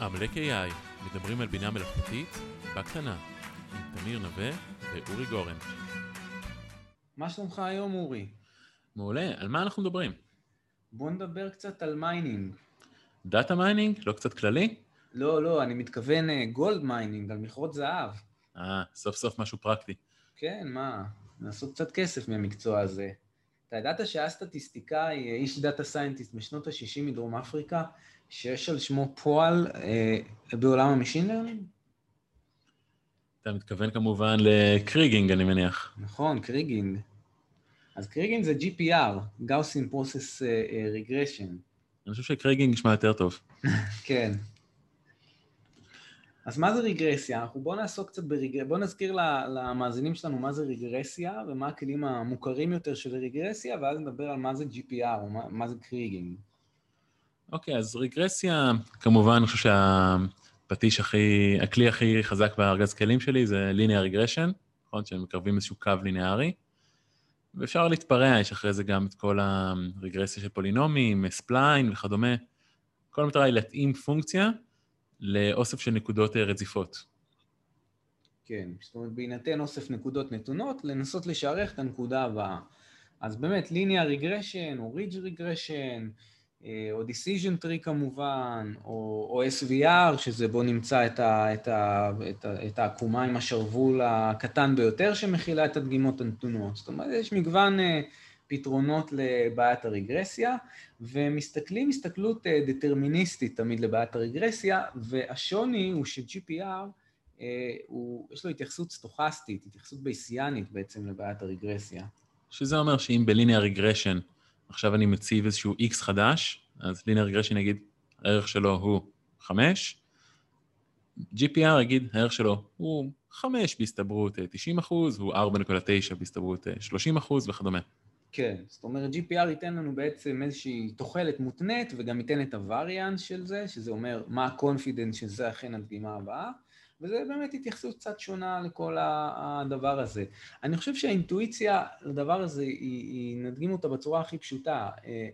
עמלק AI, מדברים על בינה מלאכותית בקטנה, עם תמיר נווה ואורי גורן. מה שלומך היום, אורי? מעולה, על מה אנחנו מדברים? בוא נדבר קצת על mining. data mining? לא קצת כללי? לא, לא, אני מתכוון gold uh, mining, על מכרות זהב. אה, סוף סוף משהו פרקטי. כן, מה, לעשות קצת כסף מהמקצוע הזה. אתה ידעת שהיה סטטיסטיקאי, איש data scientist בשנות ה-60 מדרום אפריקה, שיש על שמו פועל אה, בעולם ה machine learning? אתה מתכוון כמובן ל kriging, אני מניח. נכון, kriging. אז kriging זה GPR, Gaussian Process אה, אה, Regression. אני חושב ש kriging נשמע יותר טוב. כן. אז מה זה רגרסיה? אנחנו בואו נעסוק קצת ברגרסיה, בואו נזכיר למאזינים שלנו מה זה רגרסיה ומה הכלים המוכרים יותר של רגרסיה, ואז נדבר על מה זה GPR או מה, מה זה kriging. אוקיי, אז רגרסיה, כמובן, אני חושב שהפטיש הכי, הכלי הכי חזק בארגז כלים שלי זה linear regression, נכון? שהם מקרבים איזשהו קו ליניארי. ואפשר להתפרע, יש אחרי זה גם את כל הרגרסיה של פולינומים, ספליין וכדומה. כל המטרה היא להתאים פונקציה לאוסף של נקודות רציפות. כן, זאת אומרת, בהינתן אוסף נקודות נתונות, לנסות לשערך את הנקודה הבאה. אז באמת, linear regression, או regression, אה, או decision tree כמובן, או, או SVR, שזה בו נמצא את, ה, את, ה, את, ה, את העקומה עם השרוול הקטן ביותר שמכילה את הדגימות הנתונות. זאת אומרת, יש מגוון אה, פתרונות לבעיית הרגרסיה, ומסתכלים הסתכלות אה, דטרמיניסטית תמיד לבעיית הרגרסיה, והשוני הוא ש-GPR, הוא, יש לו התייחסות סטוכסטית, התייחסות בייסיאנית בעצם לבעיית הרגרסיה. שזה אומר שאם בליניאר רגרשן עכשיו אני מציב איזשהו x חדש, אז linear regression יגיד, הערך שלו הוא 5, GPR יגיד, הערך שלו הוא 5 בהסתברות 90 אחוז, הוא 4.9 בהסתברות 30 אחוז וכדומה. כן, זאת אומרת GPR ייתן לנו בעצם איזושהי תוחלת מותנית וגם ייתן את הווריאנס של זה, שזה אומר מה ה-confidence שזה אכן הדגימה הבאה, וזה באמת התייחסות קצת שונה לכל הדבר הזה. אני חושב שהאינטואיציה לדבר הזה, היא, היא, נדגים אותה בצורה הכי פשוטה. אה,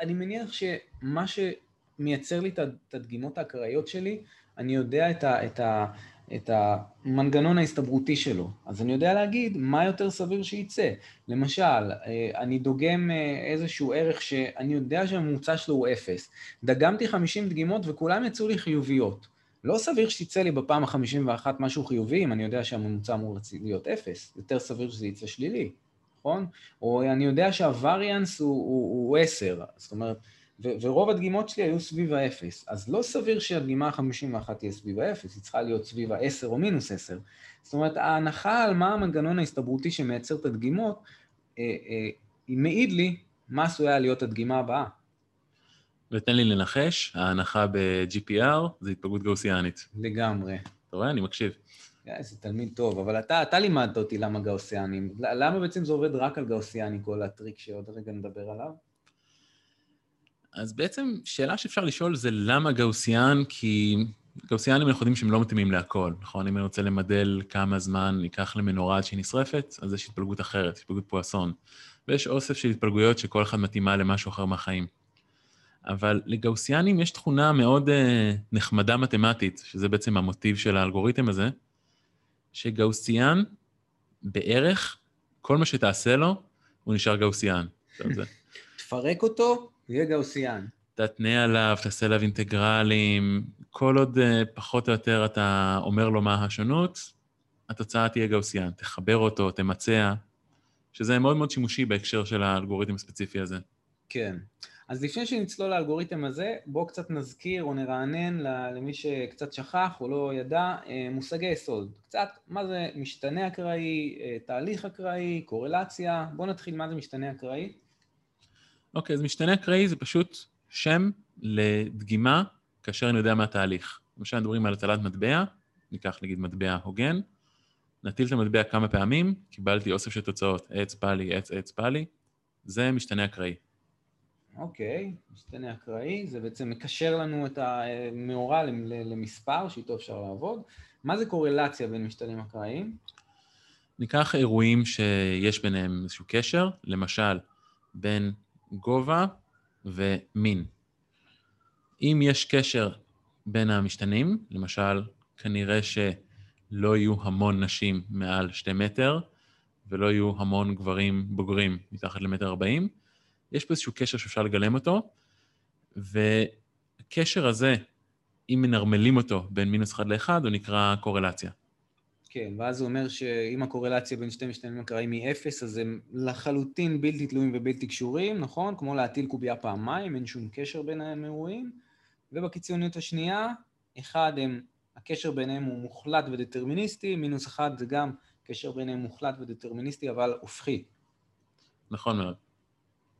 אני מניח שמה שמייצר לי את הדגימות האקראיות שלי, אני יודע את, ה, את, ה, את המנגנון ההסתברותי שלו. אז אני יודע להגיד מה יותר סביר שייצא. למשל, אה, אני דוגם אה, איזשהו ערך שאני יודע שהממוצע שלו הוא אפס. דגמתי 50 דגימות וכולם יצאו לי חיוביות. לא סביר שתצא לי בפעם ה-51 משהו חיובי, אם אני יודע שהממוצע אמור להיות אפס. יותר סביר שזה יצא שלילי, נכון? או אני יודע שהווריאנס הוא, הוא, הוא 10, זאת אומרת, ו- ורוב הדגימות שלי היו סביב האפס. אז לא סביר שהדגימה ה-51 תהיה סביב האפס, היא צריכה להיות סביב ה-10 או מינוס 10. זאת אומרת, ההנחה על מה המנגנון ההסתברותי שמייצר את הדגימות, אה, אה, מעיד לי מה עשויה להיות הדגימה הבאה. ותן לי לנחש, ההנחה ב-GPR זה התפלגות גאוסיאנית. לגמרי. אתה רואה? אני מקשיב. איזה תלמיד טוב, אבל אתה, אתה לימדת אותי למה גאוסיאנים. למה בעצם זה עובד רק על גאוסיאני, כל הטריק שעוד רגע נדבר עליו? אז בעצם שאלה שאפשר לשאול זה למה גאוסיאן, כי גאוסיאנים אנחנו יודעים שהם לא מתאימים להכל, נכון? אם אני רוצה למדל כמה זמן ייקח למנורה עד שהיא נשרפת, אז יש התפלגות אחרת, התפלגות פואסון. ויש אוסף של התפלגויות שכל אחת מתאימה למשהו אחר מהחיים. אבל לגאוסיאנים יש תכונה מאוד uh, נחמדה מתמטית, שזה בעצם המוטיב של האלגוריתם הזה, שגאוסיאן, בערך, כל מה שתעשה לו, הוא נשאר גאוסיאן. תפרק אותו, יהיה גאוסיאן. תתנה עליו, תעשה עליו אינטגרלים, כל עוד uh, פחות או יותר אתה אומר לו מה השונות, התוצאה תהיה גאוסיאן. תחבר אותו, תמצע, שזה מאוד מאוד שימושי בהקשר של האלגוריתם הספציפי הזה. כן. אז לפני שנצלול לאלגוריתם הזה, בואו קצת נזכיר או נרענן למי שקצת שכח או לא ידע אה, מושגי יסוד. קצת מה זה משתנה אקראי, אה, תהליך אקראי, קורלציה. בואו נתחיל מה זה משתנה אקראי. אוקיי, אז משתנה אקראי זה פשוט שם לדגימה כאשר אני יודע מה התהליך. למשל, מדברים על הטלת מטבע, ניקח נגיד מטבע הוגן, נטיל את המטבע כמה פעמים, קיבלתי אוסף של תוצאות, עץ בא לי, עץ עץ בא לי, זה משתנה אקראי. אוקיי, משתנה אקראי, זה בעצם מקשר לנו את המאורע למספר שאיתו אפשר לעבוד. מה זה קורלציה בין משתנים אקראיים? ניקח אירועים שיש ביניהם איזשהו קשר, למשל בין גובה ומין. אם יש קשר בין המשתנים, למשל, כנראה שלא יהיו המון נשים מעל שתי מטר, ולא יהיו המון גברים בוגרים מתחת למטר ארבעים. יש פה איזשהו קשר שאפשר לגלם אותו, והקשר הזה, אם מנרמלים אותו בין מינוס אחד לאחד, הוא נקרא קורלציה. כן, ואז זה אומר שאם הקורלציה בין שתי משתנים אקראיים היא אפס, אז הם לחלוטין בלתי תלויים ובלתי קשורים, נכון? כמו להטיל קובייה פעמיים, אין שום קשר בין האירועים. ובקיצוניות השנייה, אחד הם, הקשר ביניהם הוא מוחלט ודטרמיניסטי, מינוס אחד זה גם קשר ביניהם מוחלט ודטרמיניסטי, אבל הופכי. נכון מאוד.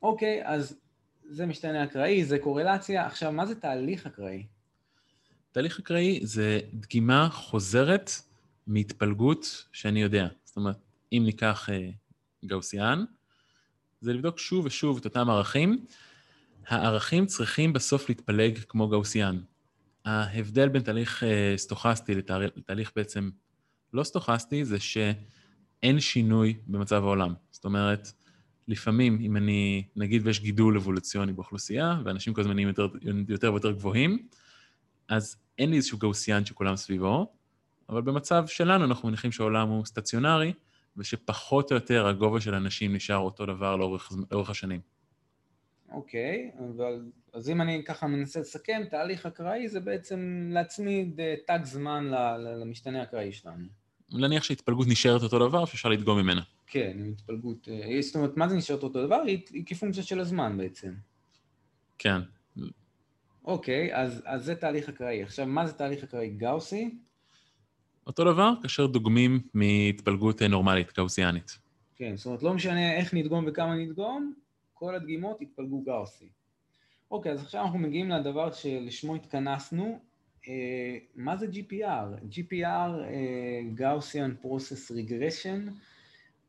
אוקיי, אז זה משתנה אקראי, זה קורלציה. עכשיו, מה זה תהליך אקראי? תהליך אקראי זה דגימה חוזרת מהתפלגות שאני יודע. זאת אומרת, אם ניקח אה, גאוסיאן, זה לבדוק שוב ושוב את אותם ערכים. הערכים צריכים בסוף להתפלג כמו גאוסיאן. ההבדל בין תהליך אה, סטוכסטי לתהליך בעצם לא סטוכסטי זה שאין שינוי במצב העולם. זאת אומרת, לפעמים, אם אני, נגיד ויש גידול אבולוציוני באוכלוסייה, ואנשים כל הזמן נהיים יותר, יותר ויותר גבוהים, אז אין לי איזשהו גאוסיאן שכולם סביבו, אבל במצב שלנו אנחנו מניחים שהעולם הוא סטציונרי, ושפחות או יותר הגובה של אנשים נשאר אותו דבר לאורך, לאורך השנים. אוקיי, אבל אז אם אני ככה מנסה לסכם, תהליך אקראי זה בעצם להצמיד אה, תג זמן למשתנה האקראי שלנו. להניח שהתפלגות נשארת אותו דבר, שאפשר לדגום ממנה. כן, התפלגות... אה, זאת אומרת, מה זה נשארת אותו דבר? היא, היא כפונקציה של הזמן בעצם. כן. אוקיי, אז, אז זה תהליך אקראי. עכשיו, מה זה תהליך אקראי גאוסי? אותו דבר, כאשר דוגמים מהתפלגות נורמלית, גאוסיאנית. כן, זאת אומרת, לא משנה איך נדגום וכמה נדגום, כל הדגימות יתפלגו גאוסי. אוקיי, אז עכשיו אנחנו מגיעים לדבר שלשמו התכנסנו. אה, מה זה GPR? GPR, Gaussian Process Regression,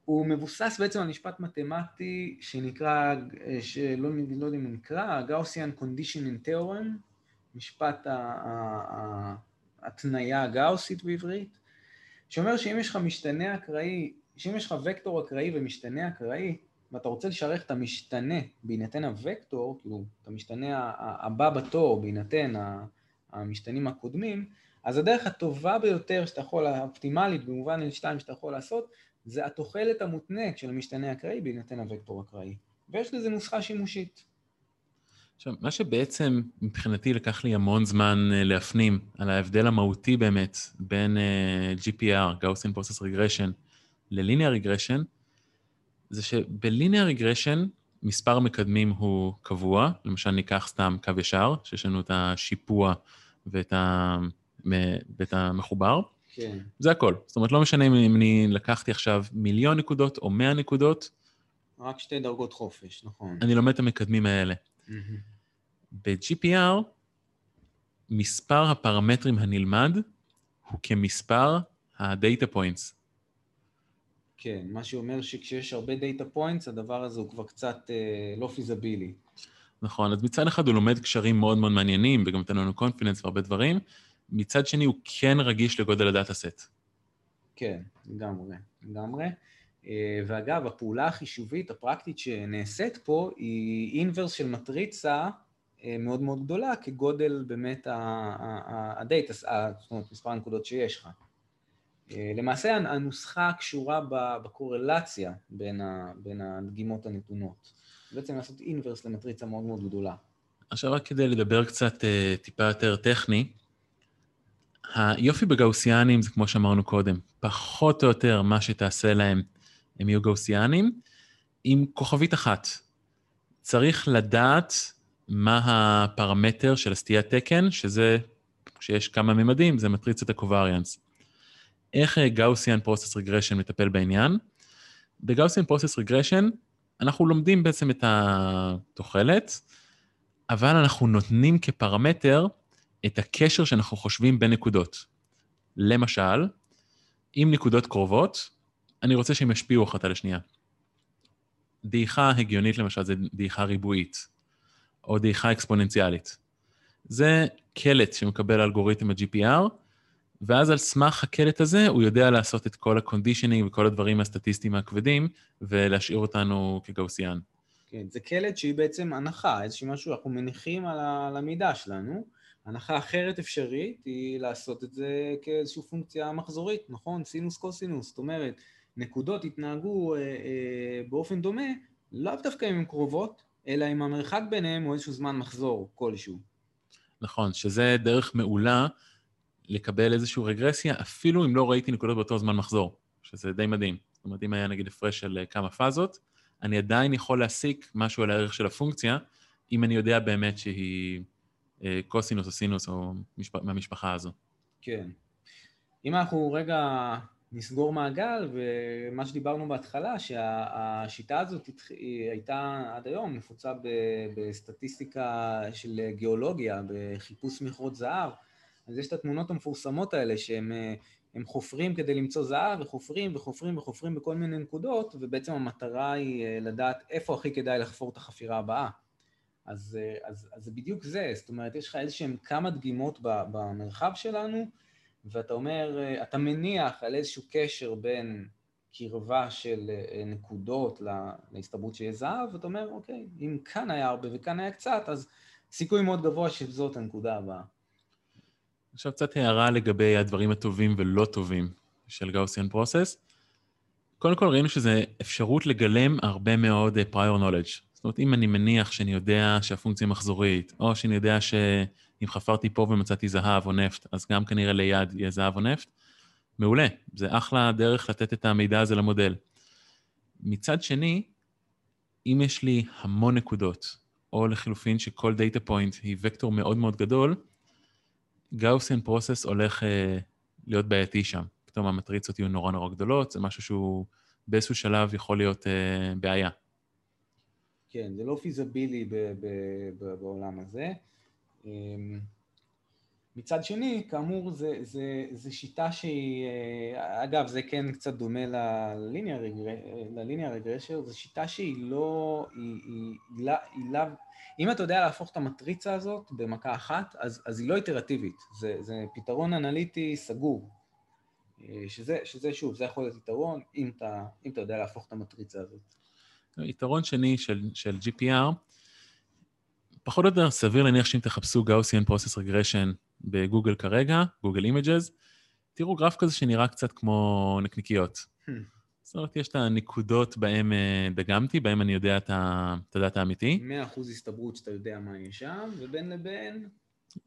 הוא מבוסס בעצם על משפט מתמטי שנקרא, שלא לא יודע אם הוא נקרא, Gaussian Conditioning Theorem, משפט ההתניה הגאוסית בעברית, שאומר שאם יש לך משתנה אקראי, שאם יש לך וקטור אקראי ומשתנה אקראי, ואתה רוצה לשרך את המשתנה בהינתן הוקטור, כאילו, את המשתנה הבא בתור בהינתן המשתנים הקודמים, אז הדרך הטובה ביותר שאתה יכול, האופטימלית במובן L2 שאתה יכול לעשות, זה התוחלת המותנית של המשתנה אקראי בהינתן הוקטור אקראי. ויש לזה נוסחה שימושית. עכשיו, מה שבעצם מבחינתי לקח לי המון זמן אה, להפנים על ההבדל המהותי באמת בין uh, GPR, Gaussian Process Regression, ל-Linear Regression, זה שבליניאר רגרשן מספר המקדמים הוא קבוע, למשל ניקח סתם קו ישר, שיש לנו את השיפוע ואת, ה... ואת המחובר. כן. זה הכל. זאת אומרת, לא משנה אם אני לקחתי עכשיו מיליון נקודות או מאה נקודות. רק שתי דרגות חופש, נכון. אני לומד את המקדמים האלה. Mm-hmm. ב-GPR, מספר הפרמטרים הנלמד הוא כמספר ה-data points. כן, מה שאומר שכשיש הרבה data points, הדבר הזה הוא כבר קצת אה, לא פיזבילי. נכון, אז מצד אחד הוא לומד קשרים מאוד מאוד מעניינים, וגם נותן לנו confidence והרבה דברים, מצד שני הוא כן רגיש לגודל ה data set. כן, לגמרי, לגמרי. אה, ואגב, הפעולה החישובית הפרקטית שנעשית פה היא inverse של מטריצה אה, מאוד מאוד גדולה, כגודל באמת הדאטה, זאת אומרת, מספר הנקודות שיש לך. אה, למעשה הנוסחה קשורה בקורלציה בין, ה, בין הדגימות הנתונות. בעצם לעשות אינברס למטריצה מאוד מאוד גדולה. עכשיו רק כדי לדבר קצת אה, טיפה יותר טכני, היופי בגאוסיאנים זה כמו שאמרנו קודם, פחות או יותר מה שתעשה להם, הם יהיו גאוסיאנים, עם כוכבית אחת. צריך לדעת מה הפרמטר של הסטיית תקן, שזה, כשיש כמה ממדים, זה מטריצת ה covariance. איך Gaussian process regression מטפל בעניין? ב Gaussian process regression אנחנו לומדים בעצם את התוחלת, אבל אנחנו נותנים כפרמטר את הקשר שאנחנו חושבים בין נקודות. למשל, אם נקודות קרובות, אני רוצה שהן ישפיעו אחת על השנייה. דעיכה הגיונית למשל זה דעיכה ריבועית, או דעיכה אקספוננציאלית. זה קלט שמקבל אלגוריתם ה-GPR, ואז על סמך הקלט הזה הוא יודע לעשות את כל ה conditioning וכל הדברים הסטטיסטיים הכבדים, ולהשאיר אותנו כ Gaussian. כן, זה קלט שהיא בעצם הנחה, איזשהו משהו שאנחנו מניחים על המידע שלנו, הנחה אחרת אפשרית היא לעשות את זה כאיזושהי פונקציה מחזורית, נכון? סינוס קוסינוס, זאת אומרת, נקודות יתנהגו אה, אה, באופן דומה, לאו דווקא אם הן קרובות, אלא אם המרחק ביניהם הוא איזשהו זמן מחזור כלשהו. נכון, שזה דרך מעולה לקבל איזושהי רגרסיה, אפילו אם לא ראיתי נקודות באותו זמן מחזור, שזה די מדהים. זאת אומרת, אם היה נגיד הפרש של אה, כמה פאזות, אני עדיין יכול להסיק משהו על הערך של הפונקציה, אם אני יודע באמת שהיא אה, קוסינוס או סינוס או משפ... מהמשפחה הזו. כן. אם אנחנו רגע נסגור מעגל, ומה שדיברנו בהתחלה, שהשיטה הזאת הייתה עד היום נפוצה בסטטיסטיקה של גיאולוגיה, בחיפוש מכרות זהב, אז יש את התמונות המפורסמות האלה שהם הם חופרים כדי למצוא זהב, וחופרים וחופרים וחופרים בכל מיני נקודות, ובעצם המטרה היא אה, לדעת איפה הכי כדאי לחפור את החפירה הבאה. אז, אה, אז, אז זה בדיוק זה, זאת אומרת, יש לך איזה שהם כמה דגימות במרחב שלנו, ואתה אומר, אה, אתה מניח על איזשהו קשר בין קרבה של נקודות להסתברות שיהיה זהב, ואתה אומר, אוקיי, אם כאן היה הרבה וכאן היה קצת, אז סיכוי מאוד גבוה שזאת הנקודה הבאה. עכשיו קצת הערה לגבי הדברים הטובים ולא טובים של גאוסיאן פרוסס. קודם כל ראינו שזה אפשרות לגלם הרבה מאוד uh, prior knowledge. זאת אומרת, אם אני מניח שאני יודע שהפונקציה מחזורית, או שאני יודע שאם חפרתי פה ומצאתי זהב או נפט, אז גם כנראה ליד יהיה זהב או נפט, מעולה. זה אחלה דרך לתת את המידע הזה למודל. מצד שני, אם יש לי המון נקודות, או לחילופין שכל data point היא וקטור מאוד מאוד גדול, Gaussian process הולך אה, להיות בעייתי שם. פתאום המטריצות יהיו נורא נורא גדולות, זה משהו שהוא באיזשהו שלב יכול להיות אה, בעיה. כן, זה לא פיזבילי בעולם הזה. אמ, מצד שני, כאמור, זו שיטה שהיא, אה, אגב, זה כן קצת דומה לליניאר רגרשר, זו שיטה שהיא לא, היא, היא, היא, היא לאו, אם אתה יודע להפוך את המטריצה הזאת במכה אחת, אז, אז היא לא איטרטיבית, זה, זה פתרון אנליטי סגור, אה, שזה, שזה שוב, זה יכול להיות יתרון אם אתה, אם אתה יודע להפוך את המטריצה הזאת. יתרון שני של, של GPR, פחות או יותר סביר להניח שאם תחפשו Gaussian Process Regression בגוגל כרגע, Google Images, תראו גרף כזה שנראה קצת כמו נקניקיות. Hmm. זאת אומרת, יש את הנקודות בהן אה, דגמתי, בהן אני יודע את הדאטה האמיתי. 100% הסתברות שאתה יודע מה יש שם, ובין לבין...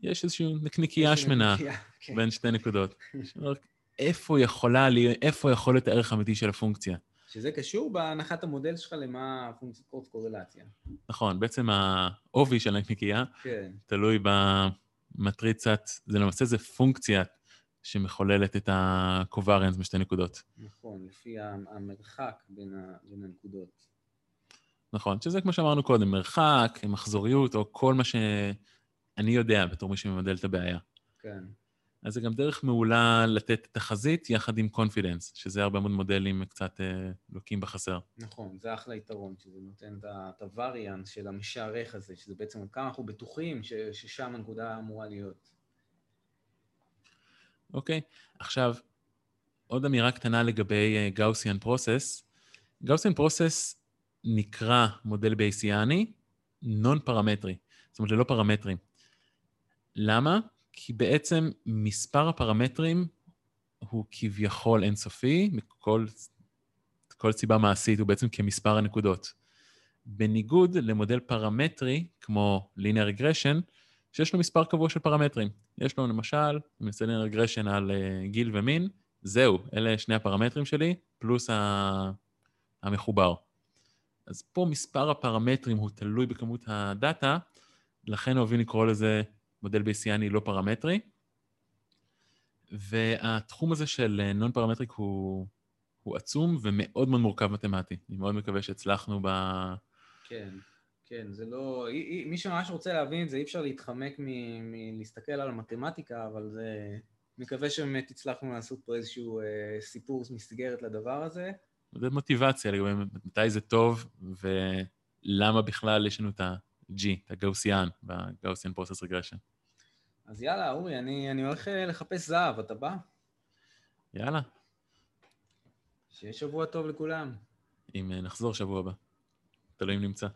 יש איזושהי נקניקייה שמנה כן. בין שתי נקודות. איפה יכולה להיות, איפה יכול להיות הערך האמיתי של הפונקציה? שזה קשור בהנחת המודל שלך למה הפונקציית cross קורלציה. נכון, בעצם העובי של הנקניקייה כן. תלוי במטריצת, זה למעשה זה פונקציה שמחוללת את ה-covariance בשתי נקודות. נכון, לפי המרחק בין, ה, בין הנקודות. נכון, שזה כמו שאמרנו קודם, מרחק, מחזוריות, או כל מה שאני יודע בתור מי שממדל את הבעיה. כן. אז זה גם דרך מעולה לתת תחזית יחד עם קונפידנס, שזה הרבה מאוד מודלים קצת אה, לוקים בחסר. נכון, זה אחלה יתרון, שזה נותן את ה variance של המשערך הזה, שזה בעצם כמה אנחנו בטוחים ש, ששם הנקודה אמורה להיות. אוקיי, עכשיו, עוד אמירה קטנה לגבי Gaussian process. Gaussian process נקרא מודל בייסיאני נון פרמטרי, זאת אומרת ללא פרמטרים. למה? כי בעצם מספר הפרמטרים הוא כביכול אינסופי, מכל כל סיבה מעשית הוא בעצם כמספר הנקודות. בניגוד למודל פרמטרי, כמו linear regression, שיש לו מספר קבוע של פרמטרים. יש לו למשל, אם linear regression על uh, גיל ומין, זהו, אלה שני הפרמטרים שלי, פלוס המחובר. אז פה מספר הפרמטרים הוא תלוי בכמות הדאטה, לכן אוהבים לקרוא לזה מודל בייסיאני לא פרמטרי. והתחום הזה של non-parametric הוא, הוא עצום ומאוד מאוד מורכב מתמטי. אני מאוד מקווה שהצלחנו ב... כן, כן, זה לא... מי שממש רוצה להבין את זה, אי אפשר להתחמק מלהסתכל על המתמטיקה, אבל זה... מקווה שבאמת הצלחנו לעשות פה איזשהו אה, סיפור מסגרת לדבר הזה. זה מוטיבציה לגבי מתי זה טוב ולמה בכלל יש לנו את ה-G, את ה Gaussian, ב Gaussian process regression. אז יאללה, אורי, אני, אני הולך אה, לחפש זהב, אתה בא? יאללה. שיהיה שבוע טוב לכולם. אם אה, נחזור שבוע הבא. תלוי אם נמצא.